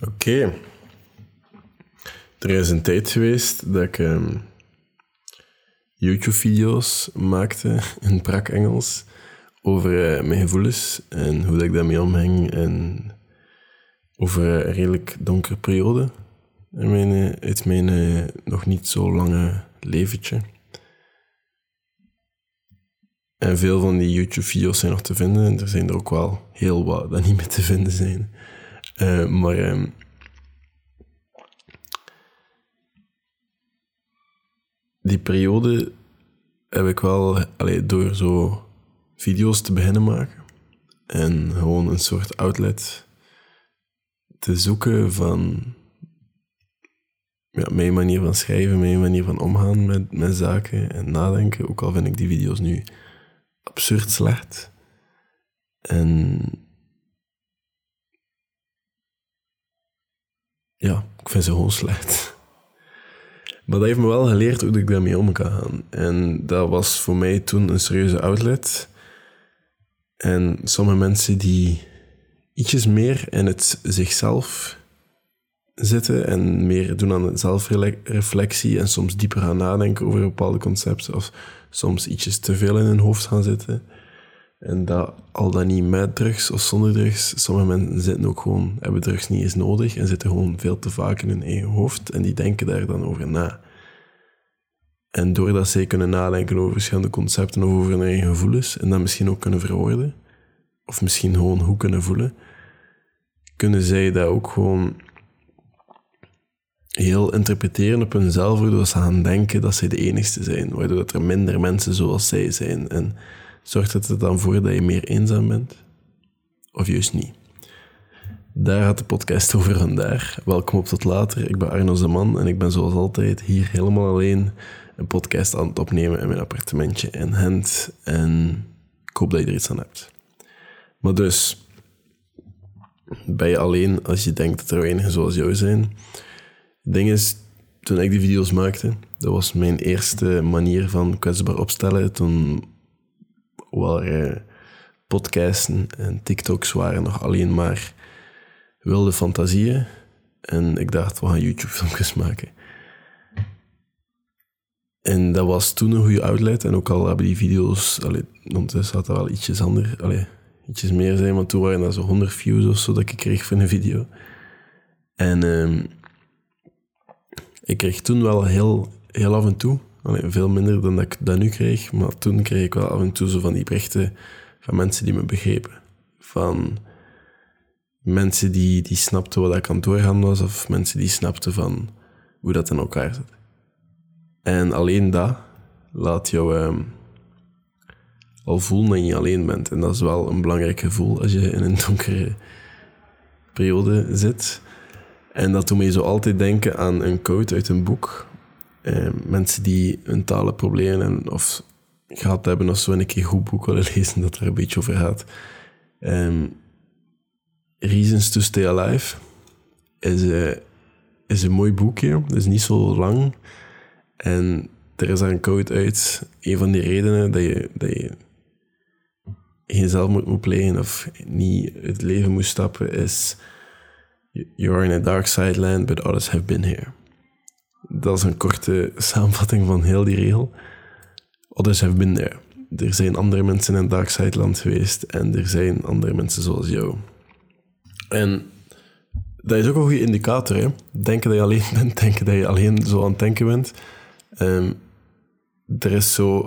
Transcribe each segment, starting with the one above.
Oké. Er is een tijd geweest dat ik ehm, YouTube-video's maakte in brak Engels over eh, mijn gevoelens en hoe dat ik daarmee omhang en over een redelijk donkere periode in mijn, eh, uit mijn eh, nog niet zo lange leventje. En veel van die YouTube-video's zijn nog te vinden. En er zijn er ook wel heel wat dat niet meer te vinden zijn. Eh, maar ehm, die periode heb ik wel allee, door zo video's te beginnen maken. En gewoon een soort outlet te zoeken van ja, mijn manier van schrijven, mijn manier van omgaan met, met zaken en nadenken. Ook al vind ik die video's nu absurd slecht. En ja, ik vind ze gewoon slecht. Maar dat heeft me wel geleerd hoe ik daarmee om kan gaan. En dat was voor mij toen een serieuze outlet. En sommige mensen die ietsjes meer in het zichzelf zitten en meer doen aan zelfreflectie en soms dieper gaan nadenken over bepaalde concepten of soms ietsjes te veel in hun hoofd gaan zitten. En dat al dan niet met drugs of zonder drugs. Sommige mensen zitten ook gewoon, hebben drugs niet eens nodig en zitten gewoon veel te vaak in hun eigen hoofd en die denken daar dan over na. En doordat zij kunnen nadenken over verschillende concepten of over hun eigen gevoelens en dat misschien ook kunnen verwoorden, of misschien gewoon hoe kunnen voelen, kunnen zij dat ook gewoon heel interpreteren op hunzelf, waardoor ze gaan denken dat zij de enigste zijn, waardoor er minder mensen zoals zij zijn. En zorgt het er dan voor dat je meer eenzaam bent? Of juist niet? Daar gaat de podcast over vandaag. Welkom op tot later. Ik ben Arno Zeman en ik ben zoals altijd hier helemaal alleen een podcast aan het opnemen in mijn appartementje in Gent. En ik hoop dat je er iets aan hebt. Maar dus, ben je alleen als je denkt dat er weinigen zoals jou zijn? Het ding is, toen ik die video's maakte, dat was mijn eerste manier van kwetsbaar opstellen. Toen waren podcasten en TikToks waren nog alleen maar wilde fantasieën. En ik dacht, we gaan YouTube-filmpjes maken. En dat was toen een goede outlet. En ook al hebben die video's, allee, ondertussen had dat wel ietsjes anders, allee, ietsjes meer zijn, want toen waren dat zo 100 views of zo dat ik kreeg voor een video. En um, ik kreeg toen wel heel, heel af en toe, veel minder dan dat ik dat nu kreeg, maar toen kreeg ik wel af en toe zo van die berichten van mensen die me begrepen. Van mensen die, die snapten wat ik aan het doorgaan was, of mensen die snapten van hoe dat in elkaar zit. En alleen dat laat jou um, al voelen dat je alleen bent. En dat is wel een belangrijk gevoel als je in een donkere periode zit. En dat doet mij zo altijd denken aan een quote uit een boek. Eh, mensen die een talenprobleem of gehad hebben of zo een keer goed boek willen lezen dat er een beetje over gaat. Um, Reasons to Stay Alive is, uh, is een mooi boekje. Het is niet zo lang. En er is daar een quote uit. Een van die redenen dat je, dat je geen zelfmoord moet plegen of niet het leven moet stappen is You're in a dark side land, but others have been here. Dat is een korte samenvatting van heel die regel. Others have been there. Er zijn andere mensen in het dark geweest en er zijn andere mensen zoals jou. En dat is ook een goede indicator. Hè? Denken dat je alleen bent, denken dat je alleen zo aan het denken bent. Um, er is zo...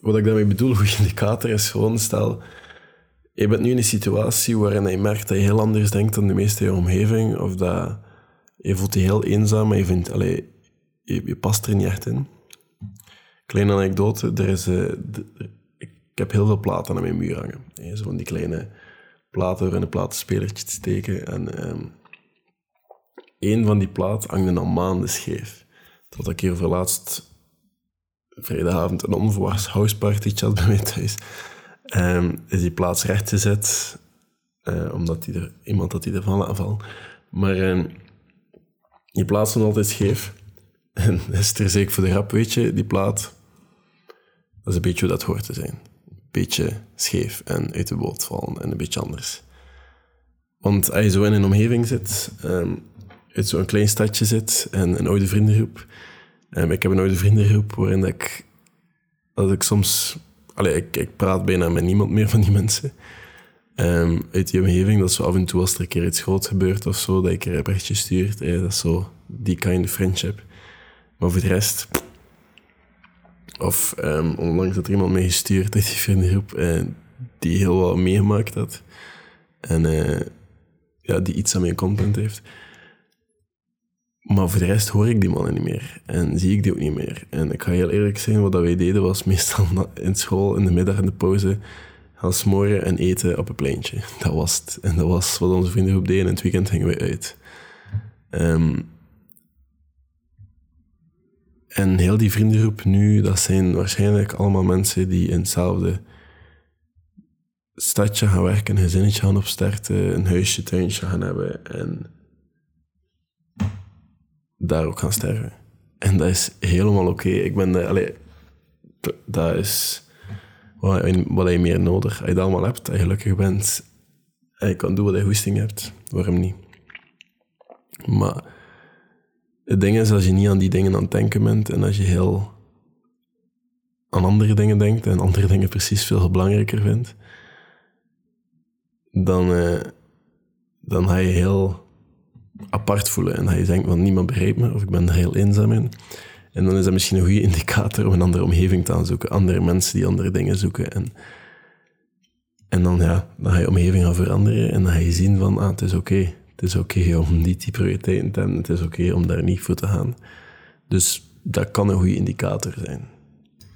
Wat ik daarmee bedoel, goede indicator is gewoon, stel je bent nu in een situatie waarin je merkt dat je heel anders denkt dan de meeste in je omgeving, of dat je voelt je heel eenzaam, maar je vindt, allee, je, je past er niet echt in. Kleine anekdote, er is, uh, ik heb heel veel platen aan mijn muur hangen. Zo van die kleine platen waarin een platenspelertje te steken. En um, een van die platen hangde al maanden scheef. Tot ik hier voor laatst vrijdagavond een onverwachts houseparty had bij mij thuis. Um, is die plaats recht gezet, uh, omdat die er, iemand dat die ervan laat vallen. Maar um, die plaats stond altijd scheef. En is er zeker voor de grap, weet je, die plaat, dat is een beetje hoe dat hoort te zijn. Een beetje scheef en uit de boot vallen en een beetje anders. Want als je zo in een omgeving zit, um, uit zo'n klein stadje zit en een oude vriendengroep. Um, ik heb een oude vriendengroep waarin dat ik, dat ik soms... Allee, ik, ik praat bijna met niemand meer van die mensen. Um, uit die omgeving, dat zo af en toe als er een keer iets groot gebeurt of zo, dat ik er een berichtje stuurt. Eh, dat is zo die kind of friendship. Maar voor de rest... Of um, onlangs had er iemand mij gestuurd uit die vriendengroep uh, die heel wat meegemaakt had. En uh, ja, die iets aan mijn content heeft. Maar voor de rest hoor ik die mannen niet meer. En zie ik die ook niet meer. En ik ga heel eerlijk zijn, wat wij deden was meestal in school, in de middag, in de pauze, gaan smoren en eten op een pleintje. Dat was het. En dat was wat onze vriendengroep deden. En het weekend gingen we uit. Um, en heel die vriendengroep nu, dat zijn waarschijnlijk allemaal mensen die in hetzelfde stadje gaan werken, een gezinnetje gaan opstarten, een huisje, tuintje gaan hebben en daar ook gaan sterven. En dat is helemaal oké. Ik ben, uh, allee, dat is wat je, wat je meer nodig. Als je dat allemaal hebt, als je gelukkig bent en je kan doen wat je hoesting hebt, waarom niet? Maar het ding is, als je niet aan die dingen aan het denken bent en als je heel aan andere dingen denkt en andere dingen precies veel belangrijker vindt, dan, uh, dan ga je heel apart voelen en ga je denkt, van niemand begrijpt me of ik ben er heel eenzaam in. En dan is dat misschien een goede indicator om een andere omgeving te aanzoeken, andere mensen die andere dingen zoeken. En, en dan, ja, dan ga je omgeving gaan veranderen en dan ga je zien van, ah, het is oké. Het is oké om niet die prioriteiten te hebben, het is oké om daar niet voor te gaan. Dus dat kan een goede indicator zijn.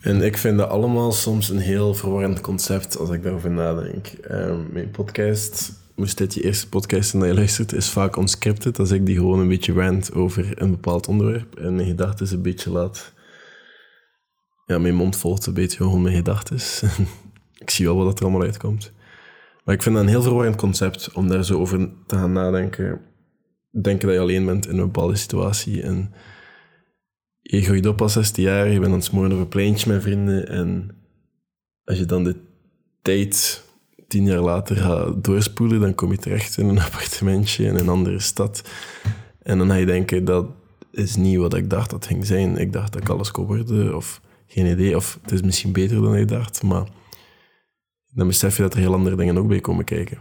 En ik vind dat allemaal soms een heel verwarrend concept als ik daarover nadenk. Um, mijn podcast, moest dit je eerste podcast zijn dat je luistert, is vaak unscripted. Als ik die gewoon een beetje rant over een bepaald onderwerp en mijn gedachten een beetje laat... Ja, mijn mond volgt een beetje gewoon mijn gedachten. ik zie wel wat er allemaal uitkomt. Maar ik vind dat een heel verwarrend concept om daar zo over te gaan nadenken. Denken dat je alleen bent in een bepaalde situatie en je groeit op als 16 jaar, je bent aan het smoren op een pleintje met vrienden en als je dan de tijd tien jaar later gaat doorspoelen, dan kom je terecht in een appartementje in een andere stad. En dan ga je denken, dat is niet wat ik dacht dat ging zijn. Ik dacht dat ik alles kon worden, of geen idee, of het is misschien beter dan ik dacht, maar dan besef je dat er heel andere dingen ook bij komen kijken.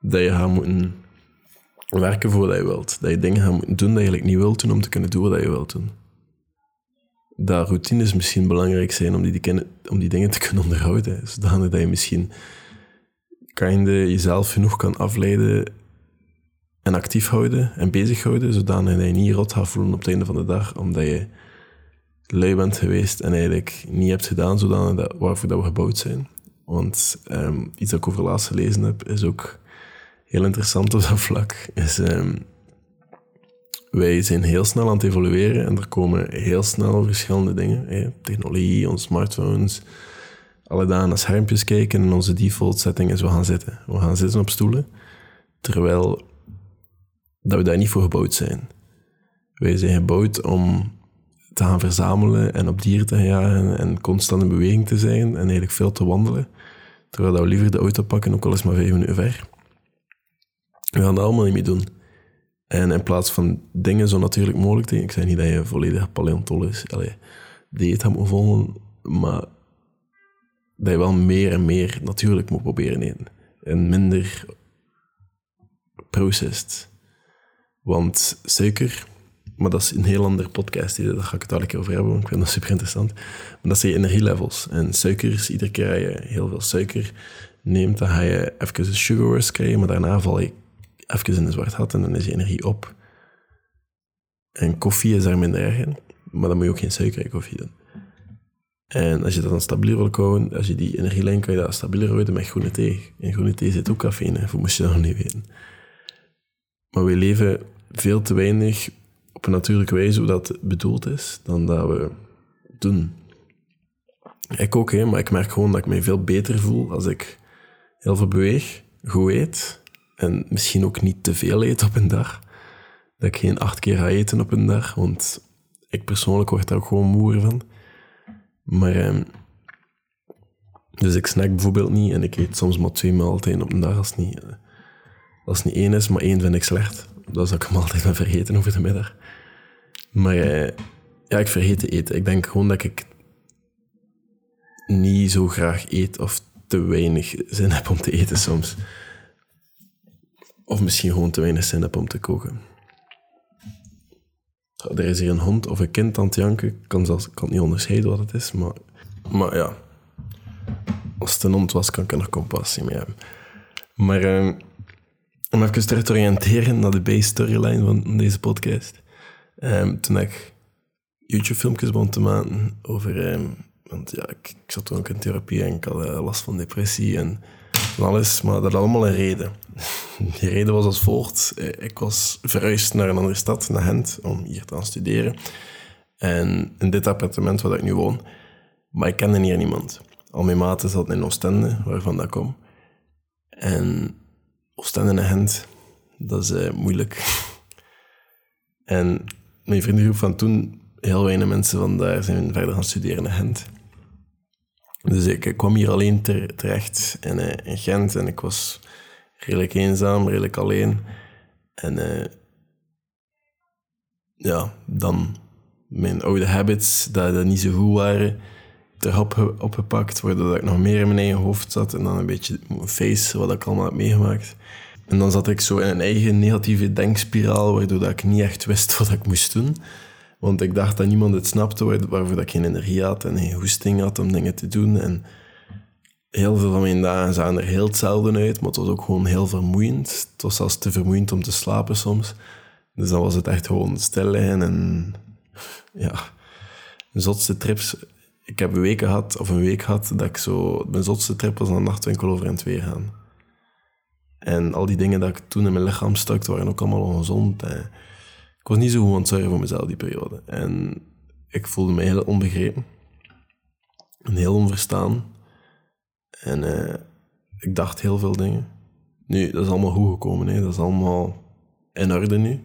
Dat je gaat moeten werken voor wat je wilt. Dat je dingen gaat moeten doen dat je eigenlijk niet wilt doen om te kunnen doen wat je wilt doen. Dat routines misschien belangrijk zijn om die, om die dingen te kunnen onderhouden. Zodanig dat je misschien je jezelf genoeg kan afleiden en actief houden en bezighouden, zodanig dat je niet rot gaat voelen op het einde van de dag, omdat je lui bent geweest en eigenlijk niet hebt gedaan zodanig dat, waarvoor dat we gebouwd zijn. Want um, iets dat ik over laatst gelezen heb, is ook heel interessant op dat vlak. Is, um, wij zijn heel snel aan het evolueren en er komen heel snel verschillende dingen. Technologie, onze smartphones, alle naar schermpjes kijken en onze default setting is we gaan zitten. We gaan zitten op stoelen, terwijl dat we daar niet voor gebouwd zijn. Wij zijn gebouwd om te gaan verzamelen en op dieren te jagen en constant in beweging te zijn en eigenlijk veel te wandelen. Terwijl we liever de auto pakken, ook al is maar vijf minuten ver. We gaan dat allemaal niet meer doen. En in plaats van dingen zo natuurlijk mogelijk te ik zeg niet dat je volledig paleontologisch dieet moet volgen, maar dat je wel meer en meer natuurlijk moet proberen eten. En minder processed. Want suiker maar dat is een heel ander podcast. Daar ga ik het elke keer over hebben, want ik vind dat super interessant. Maar dat zijn energielevels. En suikers, iedere keer als je heel veel suiker neemt, dan ga je even een sugar rush krijgen, maar daarna val je even in de zwart gat en dan is je energie op. En koffie is daar minder erg in, maar dan moet je ook geen suiker in koffie doen. En als je dat dan stabieler wil houden, als je die energielijn kan je dat stabieler houden met groene thee. In groene thee zit ook cafeïne, voor moest je dat nog niet weten. Maar we leven veel te weinig op een natuurlijke wijze hoe dat bedoeld is, dan dat we doen. Ik ook, hè, maar ik merk gewoon dat ik me veel beter voel als ik heel veel beweeg, goed eet en misschien ook niet te veel eet op een dag. Dat ik geen acht keer ga eten op een dag, want ik persoonlijk word daar ook gewoon moe van. Maar, eh, dus ik snack bijvoorbeeld niet en ik eet soms maar twee maaltijden op een dag als niet. Als het niet één is, maar één vind ik slecht. Dat zou ik hem altijd vergeten over de middag. Maar eh, ja, ik vergeet te eten. Ik denk gewoon dat ik niet zo graag eet of te weinig zin heb om te eten soms. Of misschien gewoon te weinig zin heb om te koken. Er is hier een hond of een kind aan het janken. Ik kan, zelfs, kan niet onderscheiden wat het is, maar, maar ja. Als het een hond was, kan ik er nog compassie mee hebben. Maar um, om even terug te oriënteren naar de base storyline van deze podcast. Um, toen ik YouTube-filmpjes begon te maken over... Um, want ja, ik, ik, zat toen ook in therapie en ik had uh, last van depressie en van alles. Maar dat had allemaal een reden. Die reden was als volgt. Eh, ik was verhuisd naar een andere stad, naar Gent, om hier te gaan studeren. En in dit appartement waar ik nu woon. Maar ik kende hier niemand. Al mijn maten zaten in Oostende, waarvan dat kom. En Oostende en Gent, dat is uh, moeilijk. en mijn vriendengroep van toen, heel weinig mensen van daar zijn verder gaan studeren in Gent. Dus ik, kwam hier alleen terecht in, uh, in, Gent en ik was redelijk eenzaam, redelijk alleen. En uh, ja, dan mijn oude habits, dat, dat niet zo goed waren, erop opgepakt, waardoor ik nog meer in mijn eigen hoofd zat en dan een beetje face, wat ik allemaal heb meegemaakt. En dan zat ik zo in een eigen negatieve denkspiraal, waardoor dat ik niet echt wist wat ik moest doen. Want ik dacht dat niemand het snapte, waarvoor dat ik geen energie had en geen hoesting had om dingen te doen. En heel veel van mijn dagen zagen er heel hetzelfde uit, maar het was ook gewoon heel vermoeiend. Het was zelfs te vermoeiend om te slapen soms. Dus dan was het echt gewoon stil en ja, zotste trips. Ik heb week gehad, of een week gehad, dat ik zo... Mijn zotste trip was naar een nachtwinkel over en twee gaan. En al die dingen dat ik toen in mijn lichaam stak, waren ook allemaal ongezond. En ik was niet zo goed aan het zorgen voor mezelf die periode. En ik voelde me heel onbegrepen. En heel onverstaan. En uh, ik dacht heel veel dingen. Nu, dat is allemaal goed gekomen. Hè. Dat is allemaal in orde nu.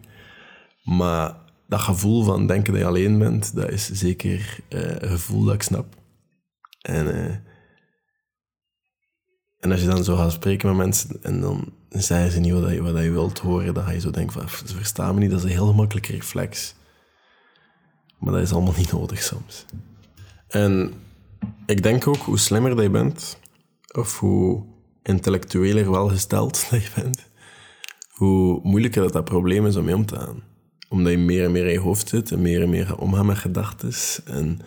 Maar dat gevoel van denken dat je alleen bent, dat is zeker uh, een gevoel dat ik snap. En, uh, en als je dan zo gaat spreken met mensen en dan zeggen ze niet wat je, wat je wilt horen, dan ga je zo denken van, ze verstaan me niet, dat is een heel makkelijke reflex. Maar dat is allemaal niet nodig soms. En ik denk ook, hoe slimmer dat je bent, of hoe intellectueler welgesteld dat je bent, hoe moeilijker dat, dat probleem is om mee om te gaan. Omdat je meer en meer in je hoofd zit en meer en meer omgaan met gedachten. En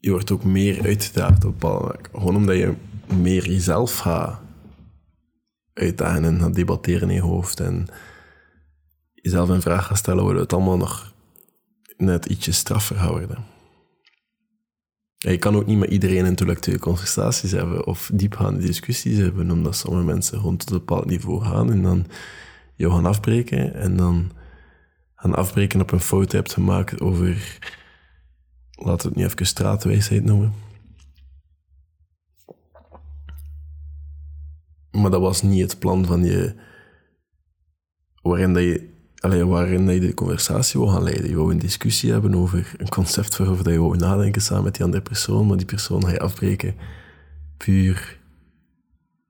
je wordt ook meer uitgedaagd op bepaalde Gewoon omdat je meer jezelf gaat uitdagen en gaat debatteren in je hoofd. En jezelf een vraag gaat stellen, waardoor het allemaal nog net ietsje straffer gaat worden. je kan ook niet met iedereen intellectuele conversaties hebben of diepgaande discussies hebben, omdat sommige mensen rond tot een bepaald niveau gaan en dan jou gaan afbreken en dan gaan afbreken op een fout hebt gemaakt over, laten we het nu even straatwijsheid noemen. Maar dat was niet het plan van je, waarin dat je Allee, waarin je de conversatie wil gaan leiden. Je wil een discussie hebben over een concept waarover je wil nadenken samen met die andere persoon, maar die persoon ga je afbreken puur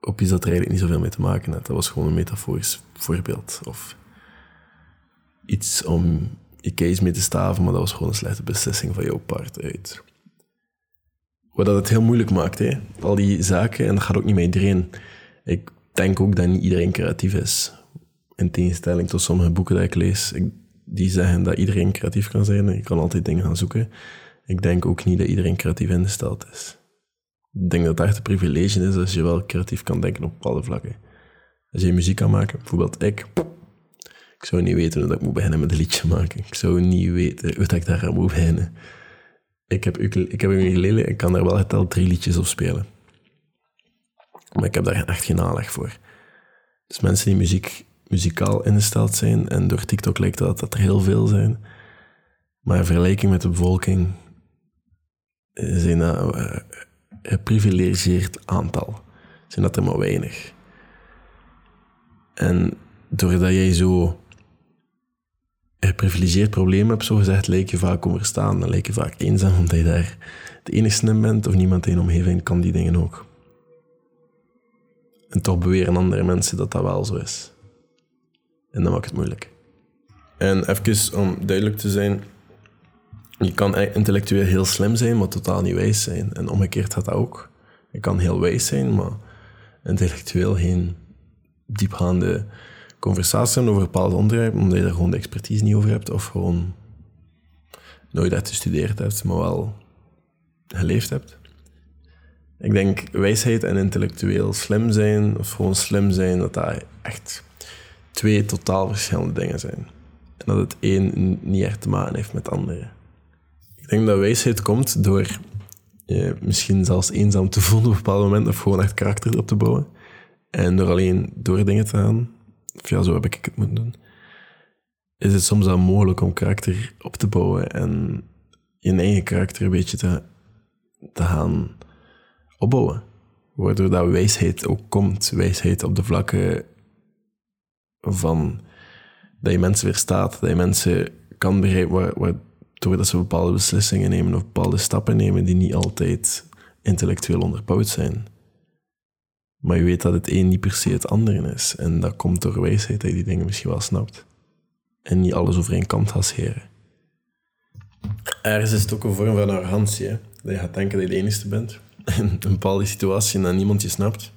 op iets dat er eigenlijk niet zoveel mee te maken had. Dat was gewoon een metaforisch voorbeeld. Of iets om je case mee te staven, maar dat was gewoon een slechte beslissing van jouw part uit. Wat dat het heel moeilijk maakt, hè? al die zaken, en dat gaat ook niet met iedereen. Ik denk ook dat niet iedereen creatief is in tegenstelling tot sommige boeken die ik lees, die zeggen dat iedereen creatief kan zijn. Je kan altijd dingen gaan zoeken. Ik denk ook niet dat iedereen creatief ingesteld is. Ik denk dat het echt een privilege is als je wel creatief kan denken op alle vlakken. Als je muziek kan maken, bijvoorbeeld ik, ik zou niet weten hoe ik moet beginnen met een liedje maken. Ik zou niet weten hoe ik daar aan moet beginnen. Ik heb, ik heb een ukulele, ik kan daar wel geteld drie liedjes op spelen. Maar ik heb daar echt geen aanleg voor. Dus mensen die muziek muzikaal ingesteld zijn. En door TikTok lijkt dat dat er heel veel zijn. Maar in vergelijking met de bevolking zijn dat een geprivilegeerd aantal. Zijn dat er maar weinig. En doordat jij zo een geprivilegeerd probleem hebt, zo gezegd, lijkt je vaak onverstaan. Dan lijkt je vaak eenzaam, omdat je daar de enigste in bent of niemand in je omgeving kan die dingen ook. En toch beweren andere mensen dat dat wel zo is. En dat maakt het moeilijk. En even om duidelijk te zijn, je kan intellectueel heel slim zijn, maar totaal niet wijs zijn. En omgekeerd gaat dat ook. Je kan heel wijs zijn, maar intellectueel geen diepgaande conversatie over bepaalde onderwerpen, omdat je er gewoon de expertise niet over hebt, of gewoon nooit uit gestudeerd hebt, maar wel geleefd hebt. Ik denk wijsheid en intellectueel slim zijn, of gewoon slim zijn, dat dat echt twee totaal verschillende dingen zijn. En dat het een niet echt te maken heeft met het andere. Denk dat wijsheid komt door je misschien zelfs eenzaam te voelen op een bepaald moment, of gewoon echt karakter op te bouwen. En door alleen door dingen te gaan, of ja, zo heb ik het moeten doen, is het soms wel mogelijk om karakter op te bouwen en je eigen karakter een beetje te, te gaan opbouwen. Waardoor dat wijsheid ook komt. Wijsheid op de vlakken van dat je mensen verstaat, dat je mensen kan begrijpen waardoor dat ze bepaalde beslissingen nemen of bepaalde stappen nemen die niet altijd intellectueel onderbouwd zijn. Maar je weet dat het een niet per se het andere is. En dat komt door wijsheid dat je die dingen misschien wel snapt. En niet alles over één kant. Ergens is het ook een vorm van arrogantie. Dat je gaat denken dat je de enige bent. In een bepaalde situatie en dat niemand je snapt.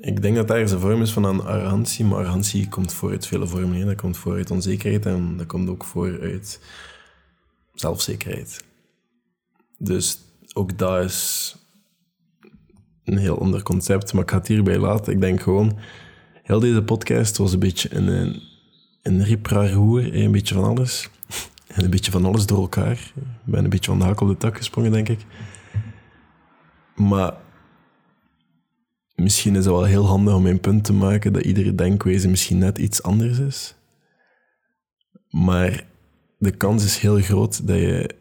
Ik denk dat ergens een vorm is van een arrogantie. Maar arrogantie komt voor uit vele vormen. Dat komt voor uit onzekerheid en dat komt ook voor uit zelfzekerheid. Dus ook dat is een heel ander concept, maar ik ga het hierbij laten. Ik denk gewoon, heel deze podcast was een beetje een, een, een ripraroer, een beetje van alles. En een beetje van alles door elkaar. Ik ben een beetje van de hak op de tak gesprongen, denk ik. Maar misschien is het wel heel handig om een punt te maken dat iedere denkwijze misschien net iets anders is. Maar de kans is heel groot dat je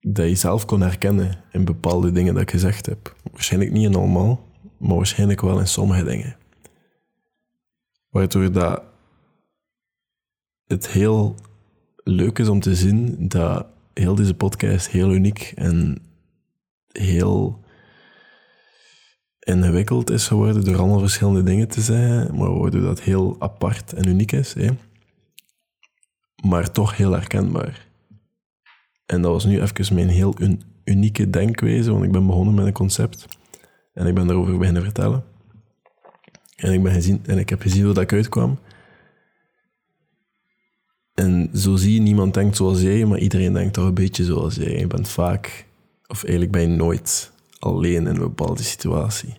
dat zelf kon herkennen in bepaalde dingen dat ik gezegd heb. Waarschijnlijk niet in allemaal, maar waarschijnlijk wel in sommige dingen. Waardoor dat het heel leuk is om te zien dat heel deze podcast heel uniek en heel ingewikkeld is geworden door allemaal verschillende dingen te zeggen, maar waardoor dat heel apart en uniek is. Hè? Maar toch heel herkenbaar. En dat was nu even mijn heel unieke denkwijze, want ik ben begonnen met een concept. En ik ben daarover beginnen vertellen. En ik, ben gezien, en ik heb gezien hoe dat uitkwam. En zo zie je, niemand denkt zoals jij, maar iedereen denkt toch een beetje zoals jij. Je bent vaak, of eigenlijk je nooit alleen in een bepaalde situatie.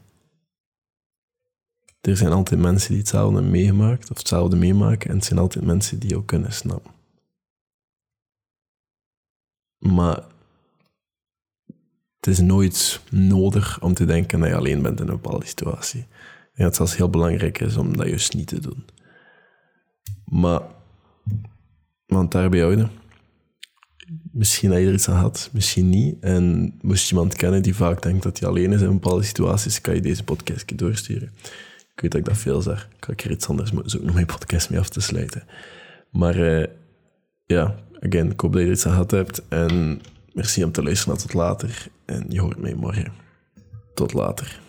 Er zijn altijd mensen die hetzelfde meegemaakt of hetzelfde meemaken en het zijn altijd mensen die jou kunnen snappen. Maar het is nooit nodig om te denken dat je alleen bent in een bepaalde situatie. En het zelfs heel belangrijk is om dat juist niet te doen. Maar, want daarbij houden. Misschien dat je er iets aan had, misschien niet. En moest je iemand kennen die vaak denkt dat hij alleen is in bepaalde situaties, kan je deze podcast doorsturen. Ik weet dat ik dat veel zeg. Ik er iets anders moeten zoeken om mijn podcast mee af te sluiten. Maar uh, ja, again, ik hoop dat je er iets aan gehad hebt. En merci om te luisteren. Tot later. En je hoort mij morgen. Tot later.